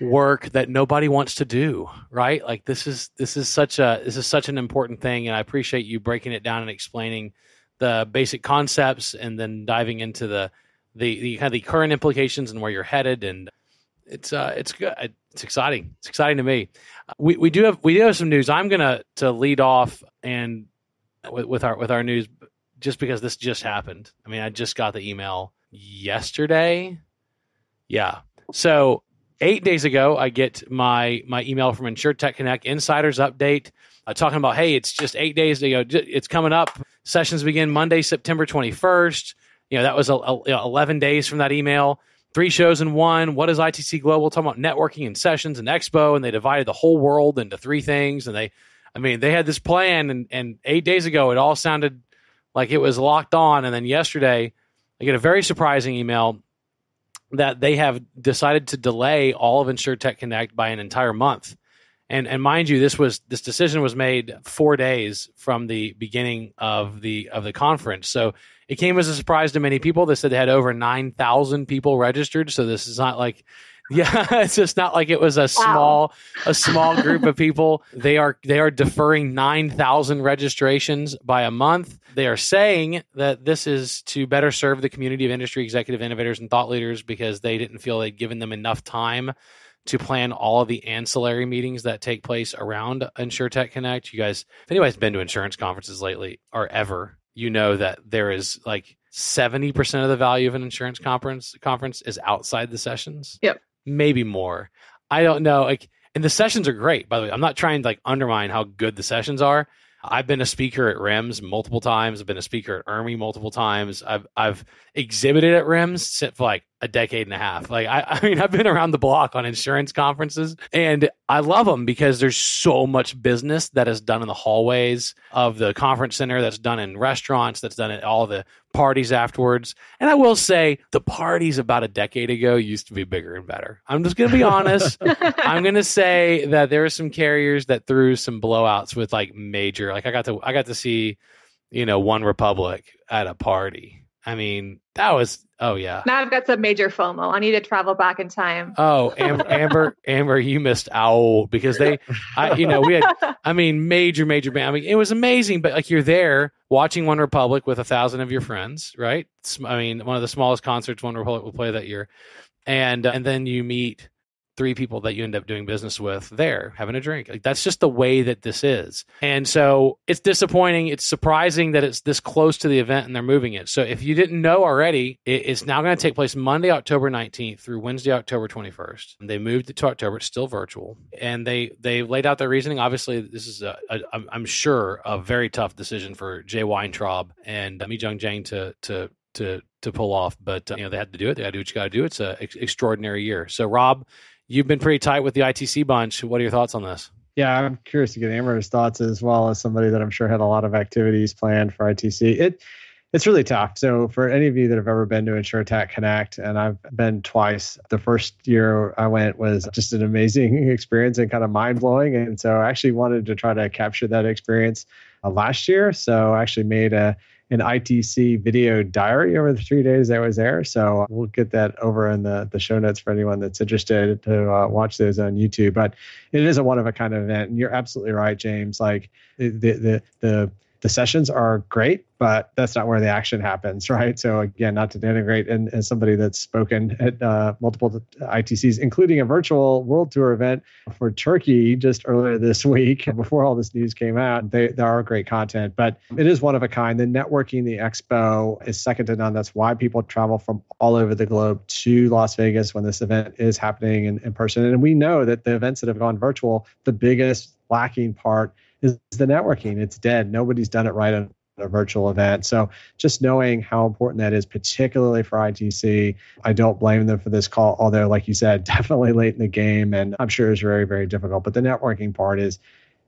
work that nobody wants to do, right? Like this is this is such a this is such an important thing and I appreciate you breaking it down and explaining the basic concepts and then diving into the the, the kind of the current implications and where you're headed and it's uh it's good. It's exciting. It's exciting to me. We we do have we do have some news. I'm gonna to lead off and with, with our with our news just because this just happened. I mean i just got the email yesterday. Yeah. So eight days ago i get my my email from insurtech connect insiders update uh, talking about hey it's just eight days ago it's coming up. Sessions begin monday september 21st you know that was a, a, you know, 11 days from that email. Three shows in one. What is itc global? Talking about networking and sessions and expo and they divided the whole world into three things and they i mean they had this plan and, and eight days ago it all sounded like it was locked on and then yesterday i get a very surprising email that they have decided to delay all of insurtech connect by an entire month and and mind you this was this decision was made four days from the beginning of the of the conference so it came as a surprise to many people. They said they had over 9,000 people registered. So this is not like, yeah, it's just not like it was a small, wow. a small group of people. They are, they are deferring 9,000 registrations by a month. They are saying that this is to better serve the community of industry executive innovators and thought leaders because they didn't feel they'd given them enough time to plan all of the ancillary meetings that take place around InsurTech Connect. You guys, if anybody's been to insurance conferences lately or ever, you know that there is like 70% of the value of an insurance conference conference is outside the sessions. Yep. Maybe more. I don't know. Like and the sessions are great, by the way. I'm not trying to like undermine how good the sessions are. I've been a speaker at RIMS multiple times. I've been a speaker at IRMI multiple times. I've I've exhibited at RIMS for like a decade and a half. Like I, I mean, I've been around the block on insurance conferences, and I love them because there's so much business that is done in the hallways of the conference center. That's done in restaurants. That's done at all the parties afterwards. And I will say, the parties about a decade ago used to be bigger and better. I'm just going to be honest. I'm going to say that there are some carriers that threw some blowouts with like major. Like I got to I got to see, you know, One Republic at a party. I mean, that was Oh yeah. Now I've got some major FOMO. I need to travel back in time. Oh, Amber, Amber, Amber, you missed out because they, I, you know, we had, I mean, major, major band. I mean, it was amazing. But like, you're there watching One Republic with a thousand of your friends, right? I mean, one of the smallest concerts One Republic will play that year, and uh, and then you meet three people that you end up doing business with there having a drink. Like that's just the way that this is. And so it's disappointing. It's surprising that it's this close to the event and they're moving it. So if you didn't know already, it's now going to take place Monday, October 19th through Wednesday, October 21st. And they moved it to October. It's still virtual. And they they laid out their reasoning. Obviously, this is a, a I'm sure a very tough decision for Jay Weintraub and Mi Jung Jang to to to to pull off, but uh, you know they had to do it. They had to do what you got to do. It's an ex- extraordinary year. So, Rob, You've been pretty tight with the ITC bunch. What are your thoughts on this? Yeah, I'm curious to get Amber's thoughts as well as somebody that I'm sure had a lot of activities planned for ITC. It it's really tough. So for any of you that have ever been to InsurTech Connect, and I've been twice, the first year I went was just an amazing experience and kind of mind blowing. And so I actually wanted to try to capture that experience uh, last year. So I actually made a an ITC video diary over the three days I was there. So we'll get that over in the, the show notes for anyone that's interested to uh, watch those on YouTube. But it is a one of a kind of event. And you're absolutely right, James. Like the, the, the, the sessions are great, but that's not where the action happens, right? So again, not to denigrate, and as somebody that's spoken at uh, multiple ITCs, including a virtual world tour event for Turkey just earlier this week, before all this news came out, they, they are great content, but it is one of a kind. The networking, the expo is second to none. That's why people travel from all over the globe to Las Vegas when this event is happening in, in person. And we know that the events that have gone virtual, the biggest lacking part is the networking. It's dead. Nobody's done it right on a virtual event. So just knowing how important that is, particularly for ITC, I don't blame them for this call. Although, like you said, definitely late in the game, and I'm sure it's very, very difficult. But the networking part is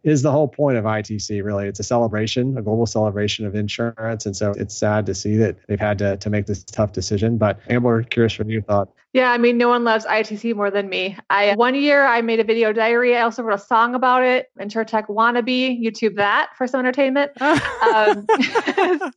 is the whole point of ITC. Really, it's a celebration, a global celebration of insurance, and so it's sad to see that they've had to to make this tough decision. But Amber, curious from your thought. Yeah, I mean, no one loves ITC more than me. I one year I made a video diary. I also wrote a song about it. InsurTech wannabe, YouTube that for some entertainment. um,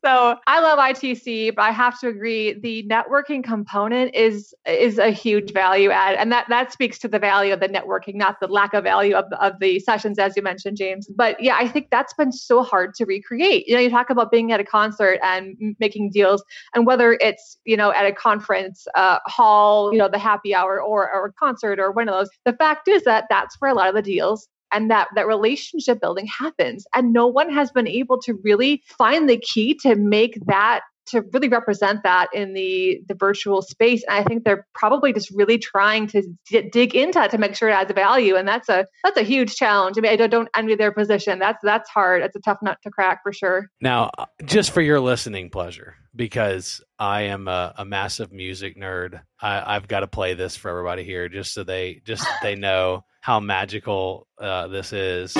so I love ITC, but I have to agree the networking component is is a huge value add, and that that speaks to the value of the networking, not the lack of value of of the sessions, as you mentioned, James. But yeah, I think that's been so hard to recreate. You know, you talk about being at a concert and making deals, and whether it's you know at a conference uh, hall you know, the happy hour or, or a concert or one of those. The fact is that that's where a lot of the deals and that that relationship building happens and no one has been able to really find the key to make that to really represent that in the the virtual space and i think they're probably just really trying to d- dig into that to make sure it adds value and that's a that's a huge challenge i mean i don't, don't envy their position that's that's hard it's a tough nut to crack for sure now just for your listening pleasure because I am a, a massive music nerd. I, have got to play this for everybody here, just so they just so they know how magical uh, this is. So.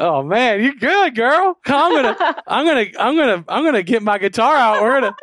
Oh man, you good, girl. I'm gonna, I'm gonna, I'm gonna, I'm gonna get my guitar out. We're gonna,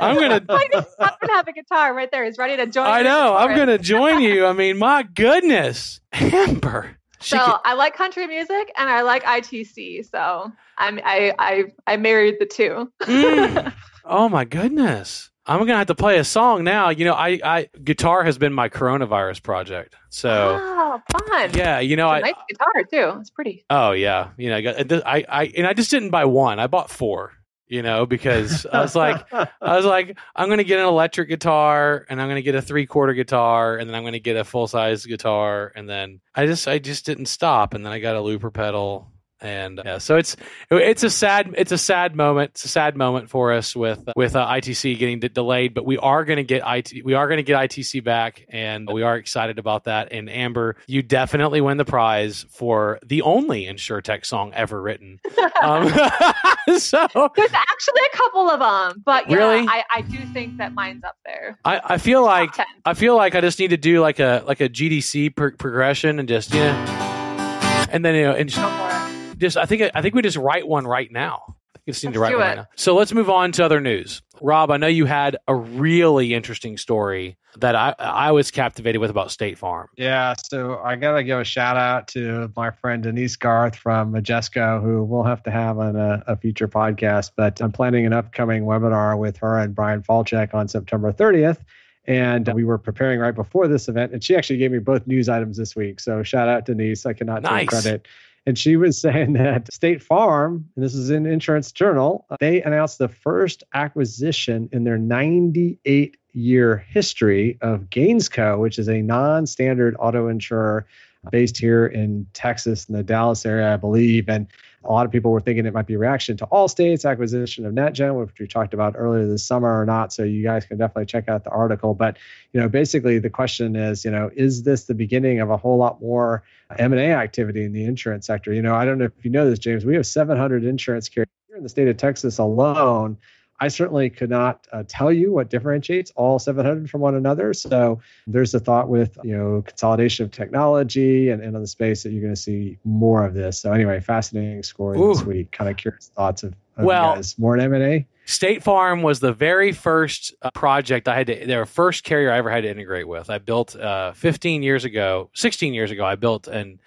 I'm gonna. I just happen to have a guitar right there. He's ready to join. I know. I'm gonna join you. I mean, my goodness, Amber. so can... I like country music and I like ITC. So I'm, I, I, I married the two. mm. Oh my goodness. I'm gonna have to play a song now. You know, I, I guitar has been my coronavirus project. So oh, fun. Yeah, you know, I nice guitar too. It's pretty. Oh yeah, you know, I got I, I and I just didn't buy one. I bought four. You know, because I was like, I was like, I'm gonna get an electric guitar, and I'm gonna get a three quarter guitar, and then I'm gonna get a full size guitar, and then I just I just didn't stop, and then I got a looper pedal, and yeah, so it's it's a sad it's a sad moment. It's a sad moment for us with with uh, ITC getting delayed, but we are going to get IT we are going to get ITC back, and we are excited about that. And Amber, you definitely win the prize for the only InsurTech song ever written. Um, so there's actually a couple of them, but yeah, really? I, I do think that mine's up there. I, I feel like I feel like I just need to do like a like a GDC progression and just yeah, and then you know and. Just, just I think I think we just write one right now. You just need to write one right now. So let's move on to other news. Rob, I know you had a really interesting story that I I was captivated with about State Farm. Yeah, so I gotta give a shout out to my friend Denise Garth from Majesco, who we'll have to have on a, a future podcast. But I'm planning an upcoming webinar with her and Bryan Falchuk on September 30th. And we were preparing right before this event, and she actually gave me both news items this week. So shout out Denise. I cannot nice. take credit. And she was saying that State Farm, and this is in Insurance Journal, uh, they announced the first acquisition in their 98 year history of Gainsco, which is a non standard auto insurer based here in Texas in the Dallas area, I believe. And a lot of people were thinking it might be a reaction to Allstate's acquisition of NatGen, which we talked about earlier this summer or not. So you guys can definitely check out the article. But you know, basically the question is, you know, is this the beginning of a whole lot more M&A activity in the insurance sector? You know, I don't know if you know this, James. We have 700 insurance carriers here in the state of Texas alone. I certainly could not uh, tell you what differentiates all 700 from one another. So there's a thought with you know consolidation of technology and, and on the space that you're going to see more of this. So anyway, fascinating story Ooh. this week. Kind of curious thoughts of, of well, guys. More M and A. State Farm was the very first uh, project I had to, their first carrier I ever had to integrate with. I built uh, 15 years ago, 16 years ago, I built an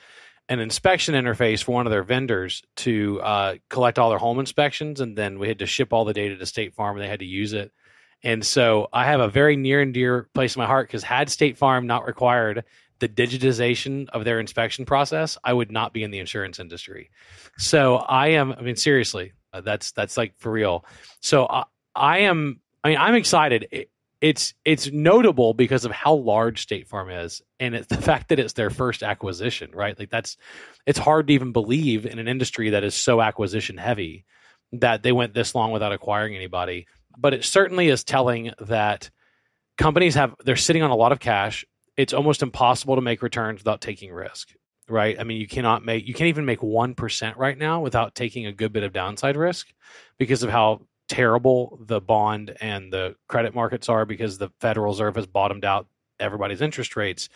an inspection interface for one of their vendors to uh, collect all their home inspections, and then we had to ship all the data to State Farm, and they had to use it. And so I have a very near and dear place in my heart because had State Farm not required the digitization of their inspection process, I would not be in the insurance industry. So I am. I mean, seriously, uh, that's that's like for real. So I, I am. I mean, I'm excited. It, it's it's notable because of how large State Farm is, and it's the fact that it's their first acquisition, right? Like that's it's hard to even believe in an industry that is so acquisition heavy that they went this long without acquiring anybody. But it certainly is telling that companies have they're sitting on a lot of cash. It's almost impossible to make returns without taking risk, right? I mean, you cannot make you can't even make one percent right now without taking a good bit of downside risk because of how terrible the bond and the credit markets are because the Federal Reserve has bottomed out everybody's interest rates.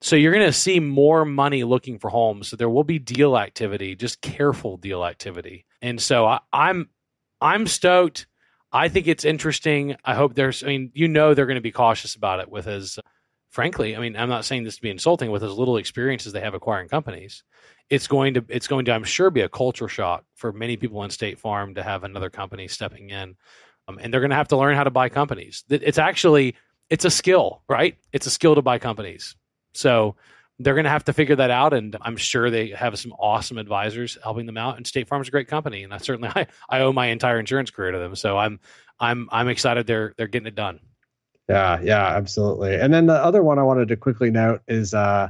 So you're going to see more money looking for homes. So there will be deal activity, just careful deal activity. And so I, I'm I'm stoked. I think it's interesting. I hope there's. I mean, you know, they're going to be cautious about it with his. Frankly, I mean, I'm not saying this to be insulting. With as little experience as they have acquiring companies, it's going to it's going to I'm sure be a culture shock for many people in State Farm to have another company stepping in, um, and they're going to have to learn how to buy companies. It's actually it's a skill, right? It's a skill to buy companies. So they're going to have to figure that out, and I'm sure they have some awesome advisors helping them out. And State Farm is a great company, and I certainly I, I owe my entire insurance career to them. So I'm I'm I'm excited they're they're getting it done. Yeah, yeah, absolutely. And then the other one I wanted to quickly note is uh,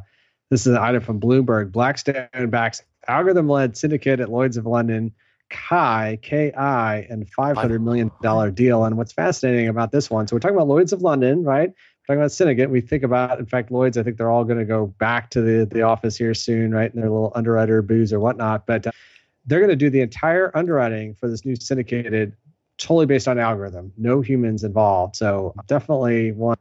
this is an item from Bloomberg. Blackstone backs algorithm-led syndicate at Lloyd's of London, Kai Ki, and 500 million dollar deal. And what's fascinating about this one? So we're talking about Lloyd's of London, right? We're talking about syndicate, we think about, in fact, Lloyd's, I think they're all going to go back to the, the office here soon, right? In their little underwriter booze or whatnot. But uh, they're going to do the entire underwriting for this new syndicated totally based on algorithm, no humans involved. So definitely one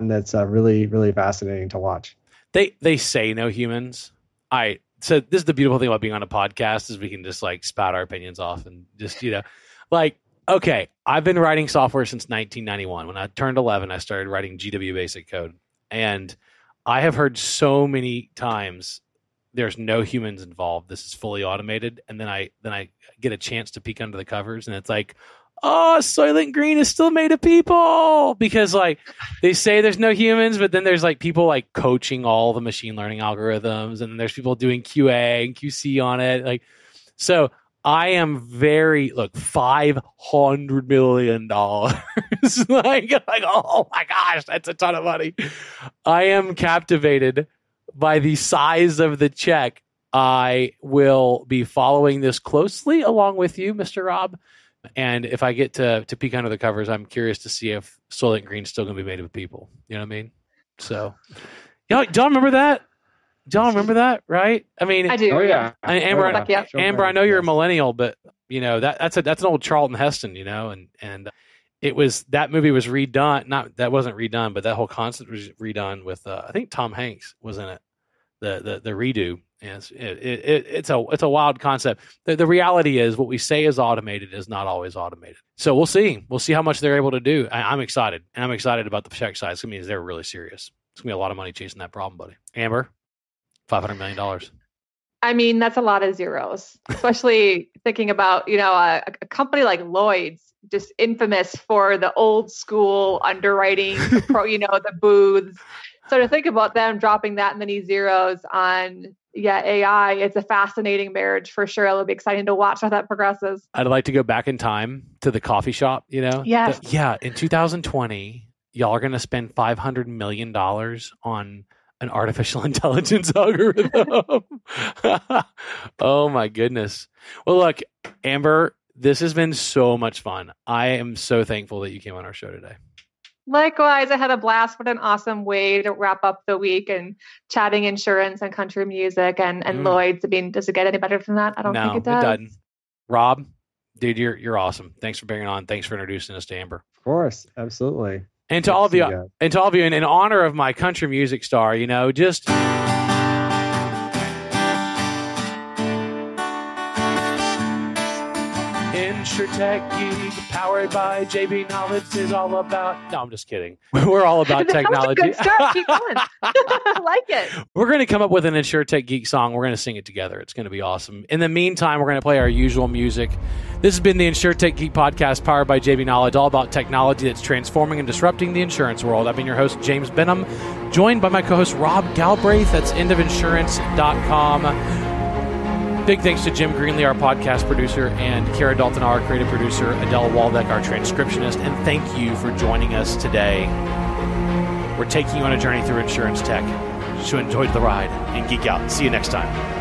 that's uh, really, really fascinating to watch. They they say no humans. I so this is the beautiful thing about being on a podcast is we can just like spout our opinions off and just you know like okay, I've been writing software since 1991. When I turned 11, I started writing GW Basic code, and I have heard so many times there's no humans involved. This is fully automated, and then I then I get a chance to peek under the covers, and it's like, oh, Soylent Green is still made of people because like they say there's no humans, but then there's like people like coaching all the machine learning algorithms, and there's people doing QA and QC on it, like so. I am very look five hundred million dollars. like, like, oh my gosh, that's a ton of money. I am captivated by the size of the check. I will be following this closely along with you, Mr. Rob. And if I get to to peek under the covers, I'm curious to see if Soylent Green's still going to be made of people. You know what I mean? So, y'all, do y'all remember that? Do y'all remember that? Right? I mean, I do. Oh yeah, Amber, oh, yeah. Amber, I know you're a millennial, but you know that that's a that's an old Charlton Heston, you know, and and it was that movie was redone. Not that wasn't redone, but that whole concept was redone with uh, I think Tom Hanks was in it. The the redo. Yes, it, it, it's a it's a wild concept. The, the reality is, what we say is automated is not always automated. So we'll see. We'll see how much they're able to do. I, am excited, and I'm excited about the check size. It means they're really serious. It's gonna be a lot of money chasing that problem, buddy. Amber. Five hundred million dollars. I mean, that's a lot of zeros, especially thinking about you know a, a, company like Lloyd's, just infamous for the old school underwriting, pro, you know, the booths. So to think about them dropping that many zeros on yeah AI, it's a fascinating marriage for sure. It'll be exciting to watch how that progresses. I'd like to go back in time to the coffee shop. You know, yes. The, yeah, in 2020, y'all are going to spend 500 million dollars on an artificial intelligence algorithm. oh my goodness. Well, look, Amber, this has been so much fun. I am so thankful that you came on our show today. Likewise, I had a blast. What an awesome way to wrap up the week and chatting insurance and country music and, and mm. Lloyd's. I mean, does it get any better than that? I don't no, think it does. It doesn't. Rob, dude, you're you're awesome. Thanks for being on. Thanks for introducing us to Amber. Of course, absolutely. And to all of you, and to all of you, in, in honor of my country music star, you know, just. InsurTech Geek, powered by JBKnowledge, is all about. No, I'm just kidding. We're all about technology. Keep going. I like it. We're going to come up with an InsurTech Geek song. We're going to sing it together. It's going to be awesome. In the meantime, we're going to play our usual music. This has been the InsurTech Geek podcast, powered by JBKnowledge, all about technology that's transforming and disrupting the insurance world. I've been your host, James Benham, joined by my co-host Rob Galbraith. That's endofinsurance.com. Big thanks to Jim Greenlee, our podcast producer, and Kara Dalton, our creative producer, Adele Waldeck, our transcriptionist, and thank you for joining us today. We're taking you on a journey through insurance tech. So enjoy the ride and geek out. See you next time.